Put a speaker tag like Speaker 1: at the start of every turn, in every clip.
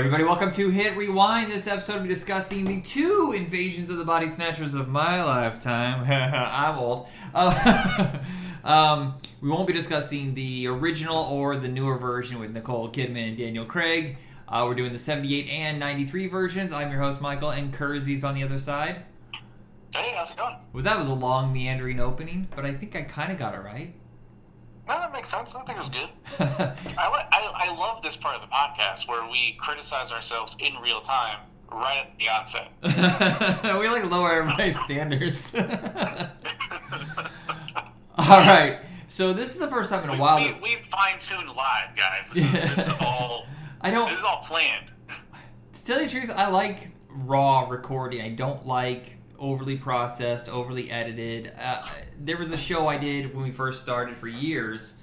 Speaker 1: Everybody, welcome to Hit Rewind. This episode will be discussing the two invasions of the body snatchers of my lifetime. I'm old. Uh, um, we won't be discussing the original or the newer version with Nicole Kidman and Daniel Craig. Uh, we're doing the 78 and 93 versions. I'm your host, Michael, and Kersey's on the other side.
Speaker 2: Hey, how's it going?
Speaker 1: Was that was a long meandering opening, but I think I kind of got it right.
Speaker 2: No, that makes sense. I think it was good. I, li- I, I love this part of the podcast where we criticize ourselves in real time right at the onset.
Speaker 1: we like lower everybody's standards. All right. So this is the first time in a
Speaker 2: we,
Speaker 1: while.
Speaker 2: we,
Speaker 1: that-
Speaker 2: we fine tuned live, guys. This is, this is all.
Speaker 1: I don't.
Speaker 2: This is all planned.
Speaker 1: To tell you the truth, I like raw recording. I don't like overly processed, overly edited. Uh, there was a show I did when we first started for years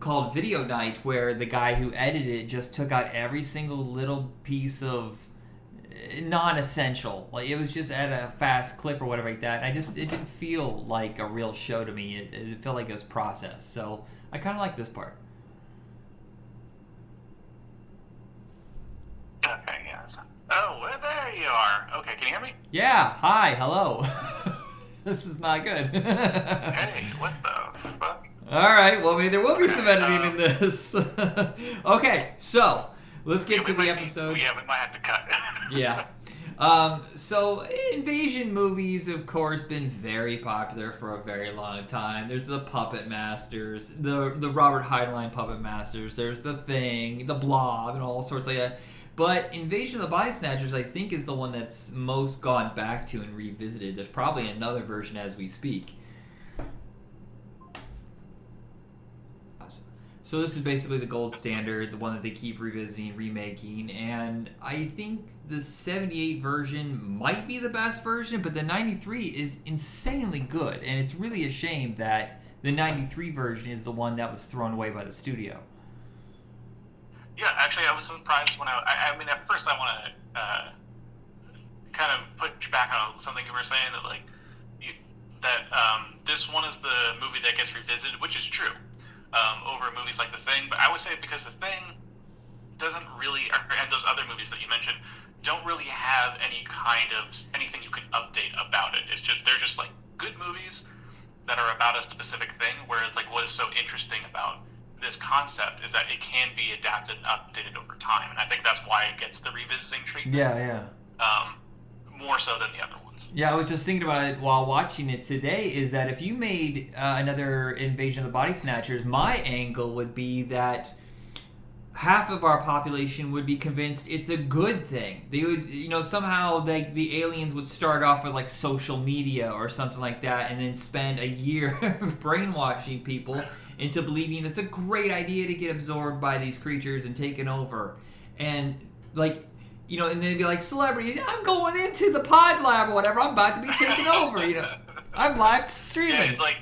Speaker 1: called Video Night where the guy who edited it just took out every single little piece of uh, non-essential. Like it was just at a fast clip or whatever like that and i just it didn't feel like a real show to me. It, it felt like it was processed. So i kind of like this part
Speaker 2: Okay, yes. Oh, well, there you are. Okay, can you hear me?
Speaker 1: yeah hi hello this is not good
Speaker 2: Hey, what the fuck?
Speaker 1: All right. Well, I mean, there will be some editing in this. okay, so let's get
Speaker 2: Yeah,
Speaker 1: to the episode.
Speaker 2: Yeah, we might have to cut.
Speaker 1: Yeah. Um, so invasion movies, of course, been very popular for a very long time. There's the Puppet Masters, the the Robert Heinlein Puppet Masters. There's the Thing, the Blob, and all sorts like that. But Invasion of the Body Snatchers, I think, is the one that's most gone back to and revisited. There's probably another version as we speak. So this is basically the gold standard, the one that they keep revisiting, remaking, and I think the 78 version might be the best version, but the 93 is insanely good, and it's really a shame that the 93 version is the one that was thrown away by the studio.
Speaker 2: Yeah, actually, I was surprised when I. I, I mean, at first, I want to uh, kind of push back on something you were saying that like you, that um, this one is the movie that gets revisited, which is true um, over movies like The Thing. But I would say because The Thing doesn't really, or, and those other movies that you mentioned don't really have any kind of anything you can update about it. It's just they're just like good movies that are about a specific thing. Whereas like what is so interesting about this concept is that it can be adapted and updated over time, and I think that's why it gets the revisiting treatment.
Speaker 1: Yeah, yeah.
Speaker 2: Um, more so than the other ones.
Speaker 1: Yeah, I was just thinking about it while watching it today. Is that if you made uh, another Invasion of the Body Snatchers, my angle would be that half of our population would be convinced it's a good thing. They would, you know, somehow they, the aliens would start off with like social media or something like that, and then spend a year brainwashing people into believing it's a great idea to get absorbed by these creatures and taken over, and like you know, and they'd be like, celebrities, I'm going into the pod lab or whatever. I'm about to be taken over. You know, I'm live streaming.
Speaker 2: Yeah, like,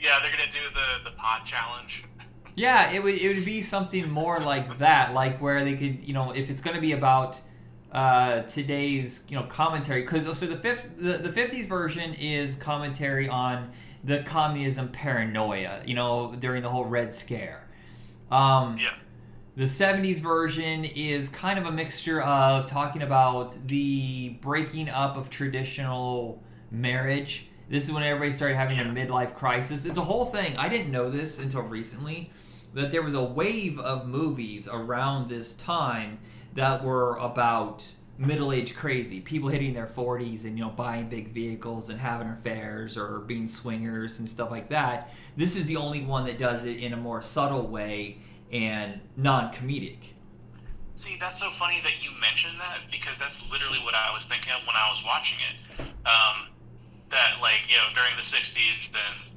Speaker 2: yeah, they're gonna do the the pod challenge.
Speaker 1: Yeah, it would it would be something more like that, like where they could, you know, if it's going to be about uh, today's, you know, commentary, because so the fifth the the fifties version is commentary on the communism paranoia, you know, during the whole Red Scare. Um,
Speaker 2: Yeah.
Speaker 1: The 70s version is kind of a mixture of talking about the breaking up of traditional marriage. This is when everybody started having a midlife crisis. It's a whole thing. I didn't know this until recently that there was a wave of movies around this time that were about middle-aged crazy people hitting their 40s and you know buying big vehicles and having affairs or being swingers and stuff like that this is the only one that does it in a more subtle way and non-comedic.
Speaker 2: See, that's so funny that you mentioned that because that's literally what I was thinking of when I was watching it. Um, that like you know during the '60s, then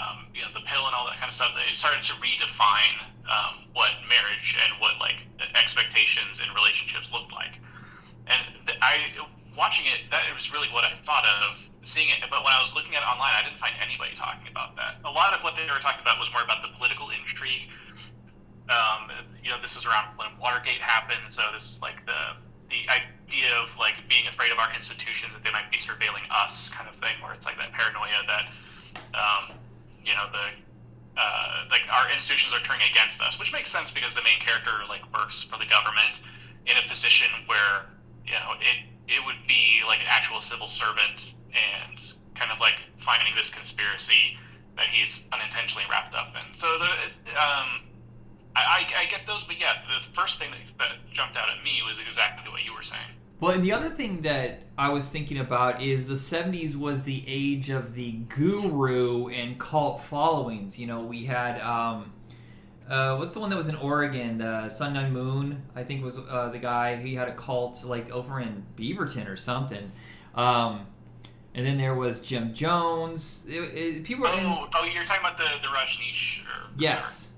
Speaker 2: um, you know the pill and all that kind of stuff. They started to redefine um, what marriage and what like expectations in relationships looked like. And th- I watching it, that was really what I thought of seeing it. But when I was looking at it online, I didn't find anybody talking about that. A lot of what they were talking about was more about the political intrigue um, you know, this is around when Watergate happened, so this is like the the idea of like being afraid of our institution that they might be surveilling us, kind of thing, where it's like that paranoia that, um, you know, the uh, like our institutions are turning against us, which makes sense because the main character like works for the government in a position where you know it it would be like an actual civil servant and kind of like finding this conspiracy that he's unintentionally wrapped up in. So the um, I, I get those, but yeah, the first thing that, that jumped out at me was exactly what you were saying.
Speaker 1: Well, and the other thing that I was thinking about is the 70s was the age of the guru and cult followings. You know, we had, um, uh, what's the one that was in Oregon? Uh, Sun Myung Moon, I think was uh, the guy. He had a cult like over in Beaverton or something. Um, and then there was Jim Jones. It, it, people were.
Speaker 2: Oh,
Speaker 1: in,
Speaker 2: oh, you're talking about the the Rajneesh. Or,
Speaker 1: yes.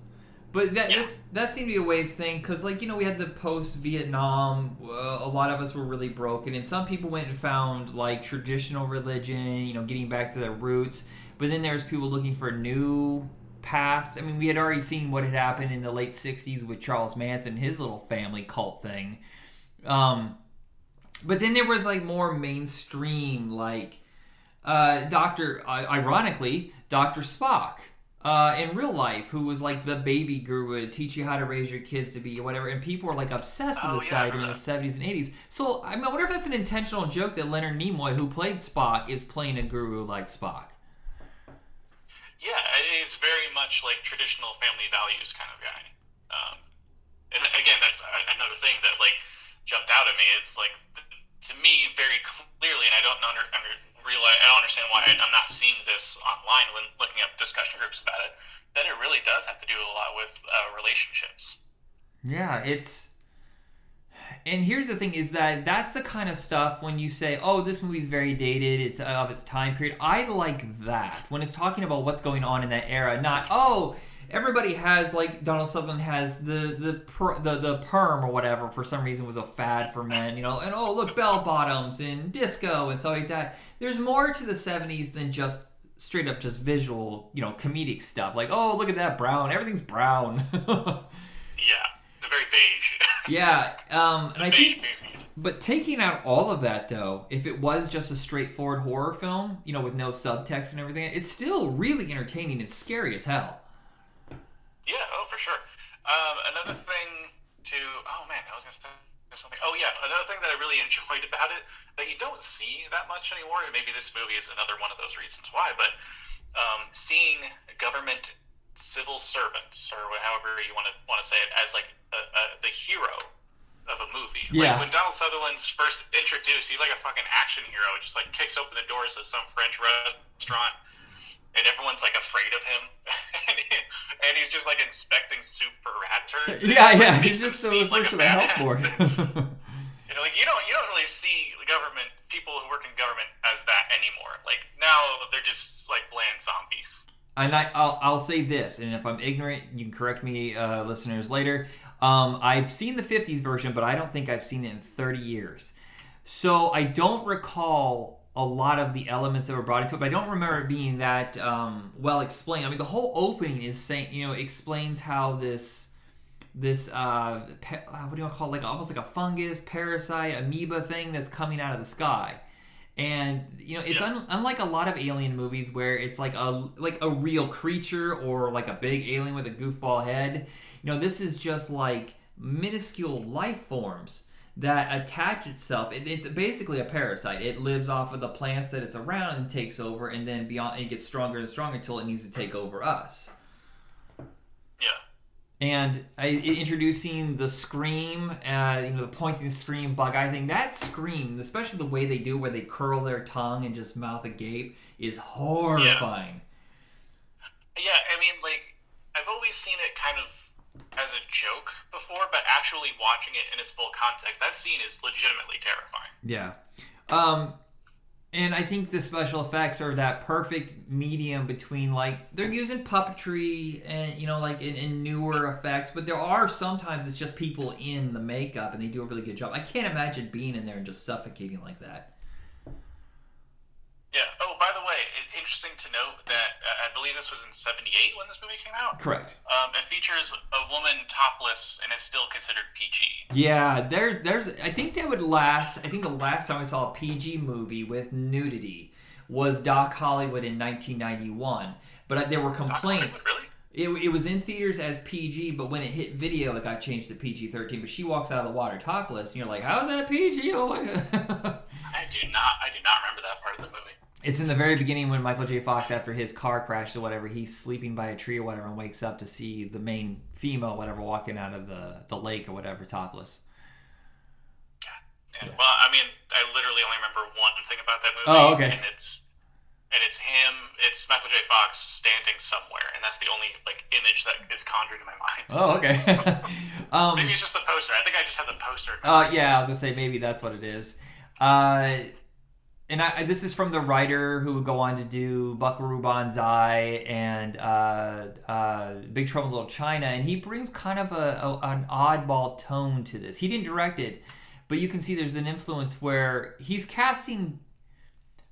Speaker 1: But that
Speaker 2: Yeah.
Speaker 1: that seemed to be a wave thing because, like, you know, we had the post Vietnam. Uh, a lot of us were really broken, and some people went and found like traditional religion, you know, getting back to their roots. But then there's people looking for new paths. I mean, we had already seen what had happened in the late '60s with Charles Manson, his little family cult thing. Um, but then there was like more mainstream, like uh, Doctor, uh, ironically, Doctor Spock uh, in real life, who was like the baby guru to teach you how to raise your kids to be whatever, and people were like obsessed with
Speaker 2: Oh,
Speaker 1: this
Speaker 2: yeah,
Speaker 1: guy during the '70s and '80s. So I, mean, I wonder if that's an intentional joke that Leonard Nimoy, who played Spock, is playing a guru like Spock.
Speaker 2: Yeah, it is very much like traditional family values kind of guy. Um, and again, that's another thing that like jumped out at me. Is like to me very clearly, and I don't under, under realize I don't understand why I'm not seeing this online when looking up discussion groups about it. That it really does have to do a lot with uh, relationships.
Speaker 1: Yeah, it's. And here's the thing: is that that's the kind of stuff when you say, "Oh, this movie's very dated. It's of its time period." I like that when it's talking about what's going on in that era, not oh. Everybody has like Donald Sutherland has the the per, the the perm or whatever for some reason was a fad for men, you know, and oh look bell bottoms and disco and stuff like that. There's more to the '70s than just straight up just visual, you know, comedic stuff. Like oh look at that brown, everything's brown.
Speaker 2: Yeah, very beige.
Speaker 1: Yeah, um, and I think,
Speaker 2: movie.
Speaker 1: but taking out all of that though, if it was just a straightforward horror film, you know, with no subtext and everything, it's still really entertaining and scary as hell.
Speaker 2: Yeah, oh for sure. Um, another thing to oh man, I was gonna say something. Oh yeah, another thing that I really enjoyed about it that you don't see that much anymore, and maybe this movie is another one of those reasons why. But um, seeing government civil servants, or however you want to want to say it, as like a, a, the hero of a movie.
Speaker 1: Yeah.
Speaker 2: Like when Donald Sutherland's first introduced, he's like a fucking action hero. Just like kicks open the doors of some French restaurant, and everyone's like afraid of him, and, he, and he's just like inspecting soup for rat turds.
Speaker 1: Yeah, yeah, he's just the
Speaker 2: seem like
Speaker 1: first
Speaker 2: a
Speaker 1: of the health
Speaker 2: badass.
Speaker 1: board.
Speaker 2: You know, like you don't you don't really see the government people who work in government as that anymore. Like now they're just like bland zombies.
Speaker 1: and I, I'll, I'll say this, and if I'm ignorant, you can correct me, uh, listeners, later. Um, I've seen the 50s version, but I don't think I've seen it in 30 years. So I don't recall a lot of the elements that were brought into it, but I don't remember it being that um, well explained. I mean, the whole opening is saying, you know, explains how this this uh, pa- uh, what do you want to call it? Like almost like a fungus, parasite, amoeba thing that's coming out of the sky. And you know, it's
Speaker 2: Yeah.
Speaker 1: un- unlike a lot of alien movies where it's like a like a real creature or like a big alien with a goofball head. You know, this is just like minuscule life forms that attach itself. It, it's basically a parasite. It lives off of the plants that it's around and takes over, and then beyond it gets stronger and stronger until it needs to take over us.
Speaker 2: Yeah.
Speaker 1: And I, introducing the scream, uh, you know, the pointing scream bug I think That scream, especially the way they do, where they curl their tongue and just mouth agape, is horrifying.
Speaker 2: Yeah, Yeah, I mean, like, I've always seen it kind of as a joke before, but actually watching it in its full context, that scene is legitimately terrifying.
Speaker 1: Yeah. Um, and I think the special effects are that perfect medium between like they're using puppetry and you know like in, in newer effects, but there are sometimes it's just people in the makeup and they do a really good job. I can't imagine being in there and just suffocating like that.
Speaker 2: Yeah. Oh, by the way, it, interesting to note that uh, I believe this was in '78 when this movie came out.
Speaker 1: Correct.
Speaker 2: Um, it features a woman topless and is still considered PG.
Speaker 1: Yeah, there, there's. I think that would last. I think the last time I saw a PG movie with nudity was Doc Hollywood in 1991. But there were complaints.
Speaker 2: Hollywood, really?
Speaker 1: It, it was in theaters as PG, but when it hit video, it got changed to PG 13. But she walks out of the water topless, and you're like, how is that PG? Oh my God.
Speaker 2: I do not. I do not remember that part of the movie.
Speaker 1: It's in the very beginning when Michael J. Fox, after his car crashed or whatever, he's sleeping by a tree or whatever and wakes up to see the main female, whatever, walking out of the, the lake or whatever, topless.
Speaker 2: Yeah. Well, I mean, I literally only remember one thing about that movie.
Speaker 1: Oh, okay.
Speaker 2: And it's and it's him. It's Michael J. Fox standing somewhere, and that's the only like image that is conjured in my mind.
Speaker 1: Oh, okay. um,
Speaker 2: Maybe it's just the poster. I think I just had the poster.
Speaker 1: Uh, yeah, I was gonna say maybe that's what it is. Uh, and I, this is from the writer who would go on to do Buckaroo Banzai and uh, uh, Big Trouble in Little China, and he brings kind of a, a an oddball tone to this. He didn't direct it, but you can see there's an influence where he's casting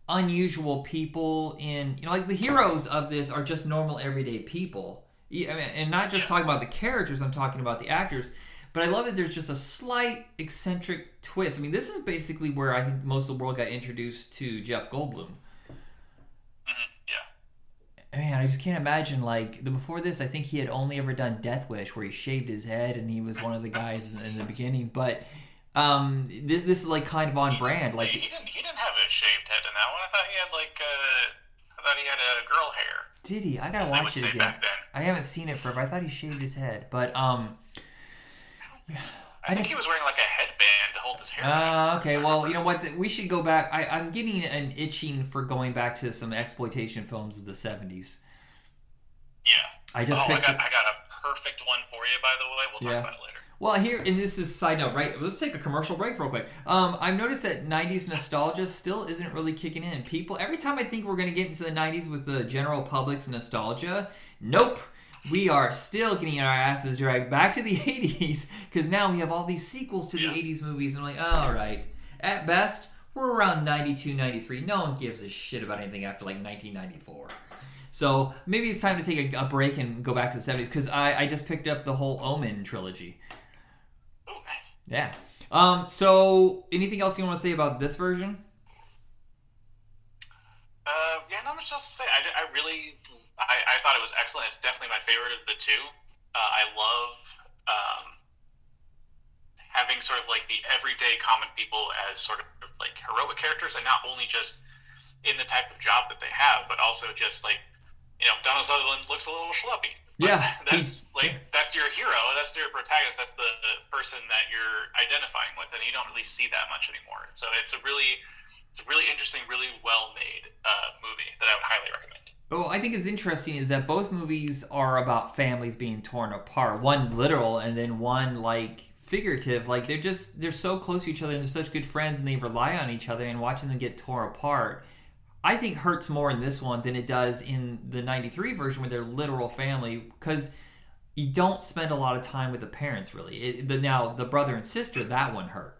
Speaker 1: unusual people in you know like the heroes of this are just normal everyday people. Yeah, I mean, and not just talking about the characters i'm talking about the actors but i love that there's just a slight eccentric twist i mean this is basically where i think most of the world got introduced to jeff goldblum
Speaker 2: Mhm, Yeah.
Speaker 1: man i just can't imagine like the before this i think he had only ever done death wish where he shaved his head and he was one of the guys in, in the beginning but um this this is like kind of on brand like
Speaker 2: he, he didn't. He didn't have a shaved head in that one. I thought he had like. Uh, I thought he had a girl hair.
Speaker 1: Did he? I gotta
Speaker 2: As they would
Speaker 1: watch it again. I haven't seen it forever. I thought he shaved his head, but um.
Speaker 2: I,
Speaker 1: I
Speaker 2: think
Speaker 1: just-
Speaker 2: he was wearing like a headband to hold his hair.
Speaker 1: Uh, okay, well, you know what? We should go back. I, I'm getting an itching for going back to some exploitation films of the 70s.
Speaker 2: Yeah.
Speaker 1: I just
Speaker 2: oh, I
Speaker 1: picked.
Speaker 2: got,
Speaker 1: it-
Speaker 2: I got a perfect one for you, by the way. We'll talk
Speaker 1: Yeah.
Speaker 2: about it later.
Speaker 1: Well, here, and this is side note, right? Let's take a commercial break real quick. Um, I've noticed that 90s nostalgia still isn't really kicking in. People, every time I think we're going to get into the 90s with the general public's nostalgia, nope. We are still getting our asses dragged back to the 80s because now we have all these sequels to the 80s movies. And I'm like, all right. At best, we're around 92, 93. No one gives a shit about anything after like 1994. So maybe it's time to take a, a break and go back to the 70s because I, I just picked up the whole Omen trilogy.
Speaker 2: Oh, nice.
Speaker 1: Yeah. Um. So, anything else you want to say about this version?
Speaker 2: Uh, yeah, not much else to say. I, I really, I, I thought it was excellent. It's definitely my favorite of the two. Uh, I love um, having sort of like the everyday common people as sort of like heroic characters, and not only just in the type of job that they have, but also just like, you know, Donald Sutherland looks a little schleppy. But
Speaker 1: Yeah, he-
Speaker 2: that's like that's your hero. That's your protagonist. That's the, the person that you're identifying with, and you don't really see that much anymore. So it's a really it's a really interesting, really well made uh, movie that I would highly recommend.
Speaker 1: Oh, I think is interesting is that both movies are about families being torn apart. One literal, and then one like figurative. Like they're just they're so close to each other and they're such good friends, and they rely on each other. And watching them get torn apart, I think hurts more in this one than it does in the '93 version with their literal family because you don't spend a lot of time with the parents really. It, the, now the brother and sister that one hurt.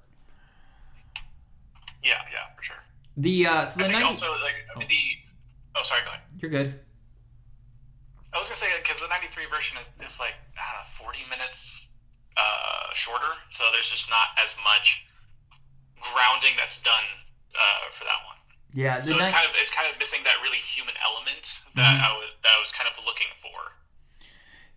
Speaker 2: Yeah, yeah, for sure.
Speaker 1: The uh, so
Speaker 2: I
Speaker 1: the
Speaker 2: think
Speaker 1: 90,
Speaker 2: also like the oh sorry, go ahead.
Speaker 1: You're good.
Speaker 2: I was gonna say because the '93 version is like I don't know, 40 minutes uh, shorter, so there's just not as much grounding that's done uh, for that one.
Speaker 1: Yeah, the
Speaker 2: So it's
Speaker 1: ni-
Speaker 2: kind of it's kind of missing that really human element that
Speaker 1: Mhm.
Speaker 2: I was that I was kind of looking for.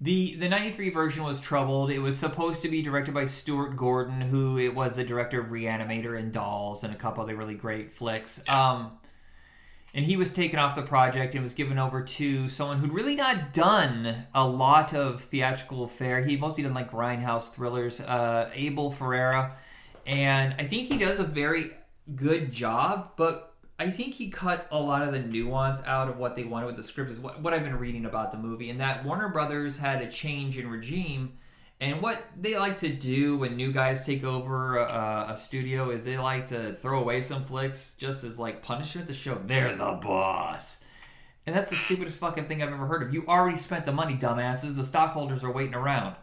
Speaker 1: The the 93 version was troubled. It was supposed to be directed by Stuart Gordon, who it was the director of Reanimator and Dolls and a couple other really great flicks. Um and he was taken off the project and was given over to someone who'd really not done a lot of theatrical fare. He'd mostly done like grindhouse thrillers, uh, Abel Ferrara. And I think he does a very good job, but I think he cut a lot of the nuance out of what they wanted with the script, is what, what I've been reading about the movie. And that Warner Brothers had a change in regime. And what they like to do when new guys take over a, a studio is they like to throw away some flicks just as like punishment to show they're the boss. And that's the stupidest fucking thing I've ever heard of. You already spent the money, dumbasses. The stockholders are waiting around.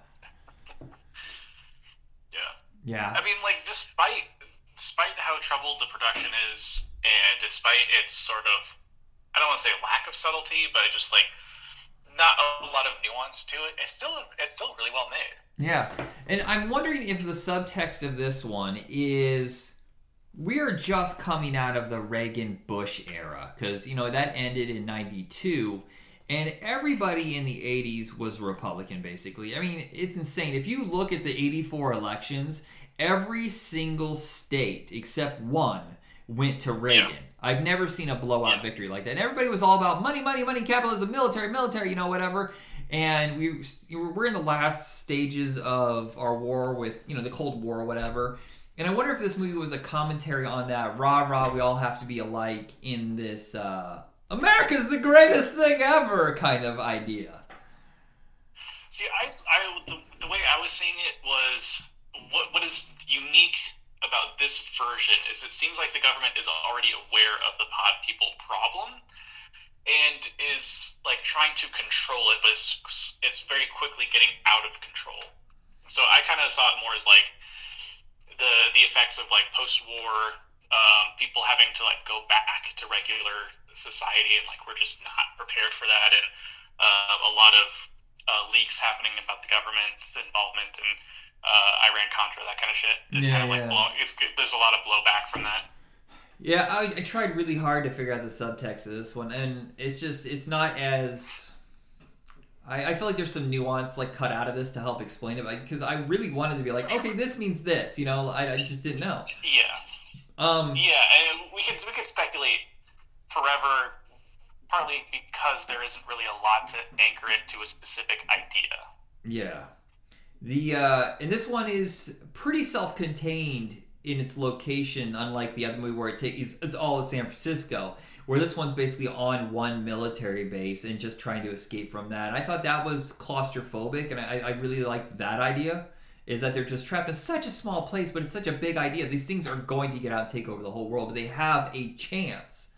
Speaker 2: Yeah.
Speaker 1: Yeah.
Speaker 2: I mean, like, despite despite how troubled the production is, and despite its sort of, I don't want to say lack of subtlety, but just like not a lot of nuance to it, it's still it's still really well made.
Speaker 1: Yeah, and I'm wondering if the subtext of this one is we are just coming out of the Reagan Bush era because you know that ended in '92, and everybody in the 80s was Republican, basically. I mean, it's insane. If you look at the 84 elections, every single state except one went to Reagan.
Speaker 2: Yeah.
Speaker 1: I've never seen a blowout
Speaker 2: Yeah.
Speaker 1: victory like that. And everybody was all about money, money, money, capitalism, military, military, you know, whatever. And we we're in the last stages of our war with you know the Cold War or whatever. And I wonder if this movie was a commentary on that rah rah we all have to be alike in this uh, America's the greatest thing ever kind of idea.
Speaker 2: See, I, I- the, the way I was seeing it was what what is unique about this version is it seems like the government is already aware of the pod people problem and is trying to control it, but it's, it's very quickly getting out of control. So I kind of saw it more as like the the effects of like post war um, people having to like go back to regular society and like we're just not prepared for that and uh, a lot of uh, leaks happening about the government's involvement and uh, Iran Contra that kind of shit. It's
Speaker 1: Yeah,
Speaker 2: kind of like
Speaker 1: yeah.
Speaker 2: blow, it's, there's a lot of blowback from that.
Speaker 1: Yeah, I, I tried really hard to figure out the subtext of this one, and it's just it's not as. I, I feel like there's some nuance like cut out of this to help explain it because I really wanted to be like, okay, this means this, you know. I, I just didn't know.
Speaker 2: Yeah,
Speaker 1: Um,
Speaker 2: yeah, and we could we could speculate forever, partly because there isn't really a lot to anchor it to a specific idea.
Speaker 1: Yeah. The uh and this one is pretty self-contained in its location, unlike the other movie where it takes it's all in San Francisco. Where this one's basically on one military base and just trying to escape from that. I thought that was claustrophobic, and I, I really liked that idea. Is that they're just trapped in such a small place, but it's such a big idea. These things are going to get out and take over the whole world, but they have a chance.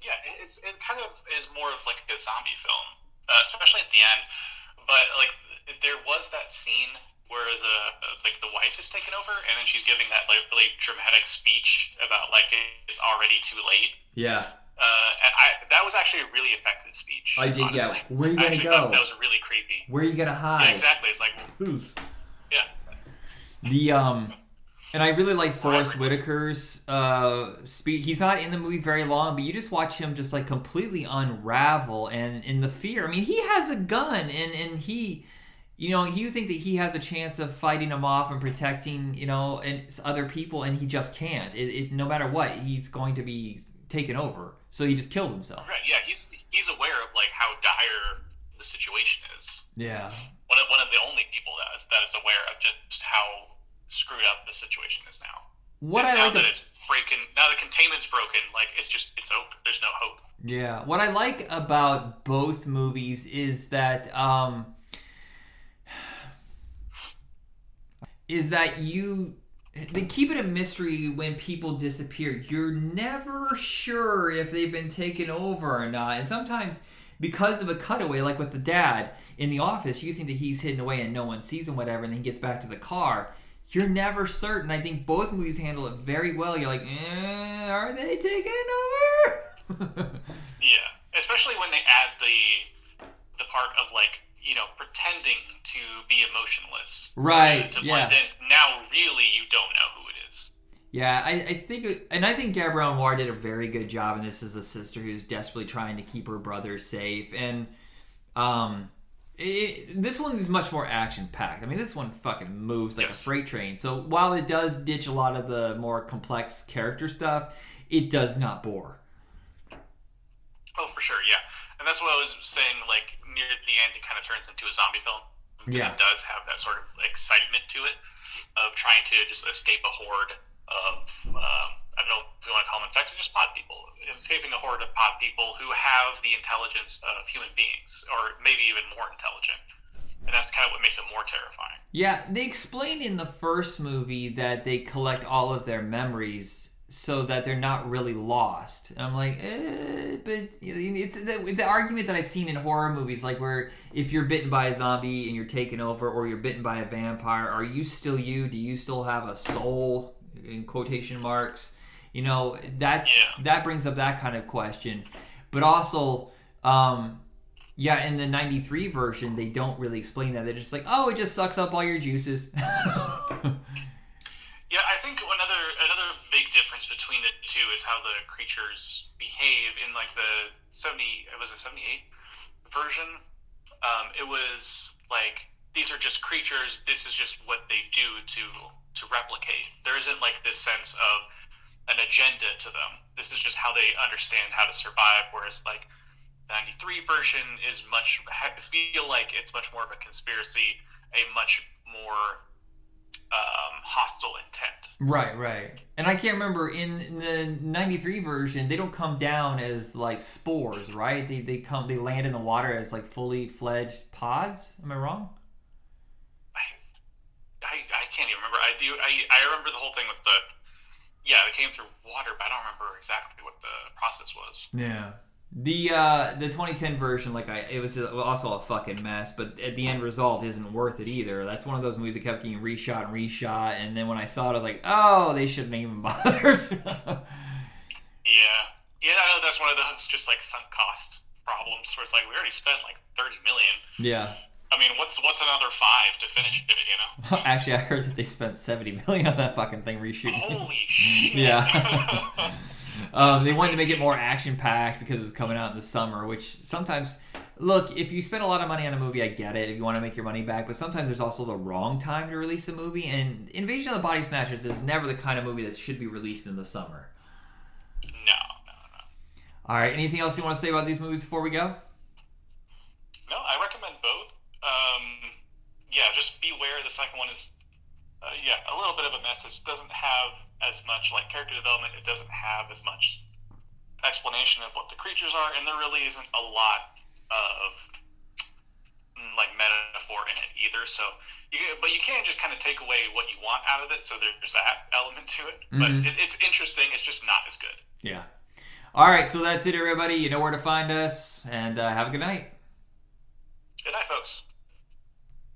Speaker 2: Yeah, it's it kind of is more of like a zombie film, uh, especially at the end. But like there was that scene where the uh, like the wife is taken over, and then she's giving that like really dramatic speech about like it's already too late.
Speaker 1: Yeah,
Speaker 2: Uh, and I that was actually a really effective speech.
Speaker 1: I did. Yeah,
Speaker 2: honestly.
Speaker 1: where you
Speaker 2: I
Speaker 1: gonna go?
Speaker 2: that was really creepy.
Speaker 1: Where are you gonna hide?
Speaker 2: Yeah, exactly. It's like
Speaker 1: Poof.
Speaker 2: yeah.
Speaker 1: The um, and I really like Forest Whitaker's uh speech. He's not in the movie very long, but you just watch him just like completely unravel and in the fear. I mean, he has a gun, and and he, you know, you think that he has a chance of fighting him off and protecting, you know, and other people, and he just can't. It, it no matter what, he's going to be taken over. So he just kills himself.
Speaker 2: Right. Yeah. He's he's aware of like how dire the situation is.
Speaker 1: Yeah.
Speaker 2: One of one of the only people that is that is aware of just how screwed up the situation is now.
Speaker 1: What
Speaker 2: And
Speaker 1: I
Speaker 2: now
Speaker 1: like.
Speaker 2: that
Speaker 1: ab-
Speaker 2: it's breaking, now the containment's broken, like it's just it's over. There's no hope.
Speaker 1: Yeah, what I like about both movies is that um is that you they keep it a mystery when people disappear. You're never sure if they've been taken over or not. And sometimes because of a cutaway like with the dad in the office, you think that he's hidden away and no one sees him whatever and then he gets back to the car. You're never certain. I think both movies handle it very well. You're like, eh, are they taking over?
Speaker 2: Yeah, especially when they add the the part of like you know pretending to be emotionless.
Speaker 1: Right,
Speaker 2: To
Speaker 1: yeah.
Speaker 2: in. Now really you don't know who it is.
Speaker 1: Yeah, I, I think, and I think Gabrielle Moore did a very good job. And this is the sister who's desperately trying to keep her brother safe. And um, it, this one is much more action packed. I mean, this one fucking moves like
Speaker 2: Yes.
Speaker 1: a freight train. So while it does ditch a lot of the more complex character stuff, it does not bore.
Speaker 2: Oh, for sure, yeah. And that's what I was saying. Like near the end, it kind of turns into a zombie film.
Speaker 1: Yeah.
Speaker 2: It does have that sort of excitement to it of trying to just escape a horde of um, I don't know if you want to call them infected, just pod people, escaping a horde of pod people who have the intelligence of human beings, or maybe even more intelligent. And that's kind of what makes it more terrifying.
Speaker 1: Yeah, they explain in the first movie that they collect all of their memories so that they're not really lost. And I'm like, eh, but you know, it's the, the argument that I've seen in horror movies, like where if you're bitten by a zombie and you're taken over, or you're bitten by a vampire, are you still you? Do you still have a soul? In quotation marks, you know, that's
Speaker 2: Yeah.
Speaker 1: that brings up that kind of question. But also, um, yeah, in the '93 version, they don't really explain that. They're just like, "Oh, it just sucks up all your juices."
Speaker 2: Yeah, I think another another big difference between the two is how the creatures behave in like the 70 it was a 78 version? Um, it was like these are just creatures this is just what they do to to replicate. There isn't like this sense of an agenda to them. This is just how they understand how to survive whereas like the 93 version is much feel like it's much more of a conspiracy a much more um, hostile intent.
Speaker 1: Right, right. And I can't remember in, the '93 version, they don't come down as like spores, right? They, they come, they land in the water as like fully fledged pods. Am I wrong?
Speaker 2: I, I, I can't even remember. I do. I, I remember the whole thing with the. Yeah, they came through water, but I don't remember exactly what the process was.
Speaker 1: Yeah. The uh, the 2010 version, like I, it was also a fucking mess. But at the end result, isn't worth it either. That's one of those movies that kept getting reshot and reshot. And then when I saw it, I was like, oh, they shouldn't even bothered.
Speaker 2: yeah, yeah, I know that's one of those just like sunk cost problems where it's like we already spent like 30 million.
Speaker 1: Yeah.
Speaker 2: I mean, what's what's another five to finish it? You
Speaker 1: know. Actually, I heard that they spent 70 million on that fucking thing reshooting.
Speaker 2: Holy shit.
Speaker 1: yeah. Um, they wanted to make it more action packed because it was coming out in the summer, which sometimes, look, if you spend a lot of money on a movie, I get it if you want to make your money back, but sometimes there's also the wrong time to release a movie, and Invasion of the Body Snatchers is never the kind of movie that should be released in the summer.
Speaker 2: No, no, no.
Speaker 1: All right, anything else you want to say about these movies before we go?
Speaker 2: No, I recommend both. Um, yeah, just beware. The second one is, uh, yeah, a little bit of a mess. It doesn't have as much like character development. It doesn't have as much explanation of what the creatures are, and there really isn't a lot of mm, like metaphor in it either. So, you, but you can just kind of take away what you want out of it. So there's that element to it. Mm-hmm. But it, it's interesting. It's just not as good.
Speaker 1: Yeah. All right. So that's it, everybody. You know where to find us, and uh, have a good night.
Speaker 2: Good night, folks.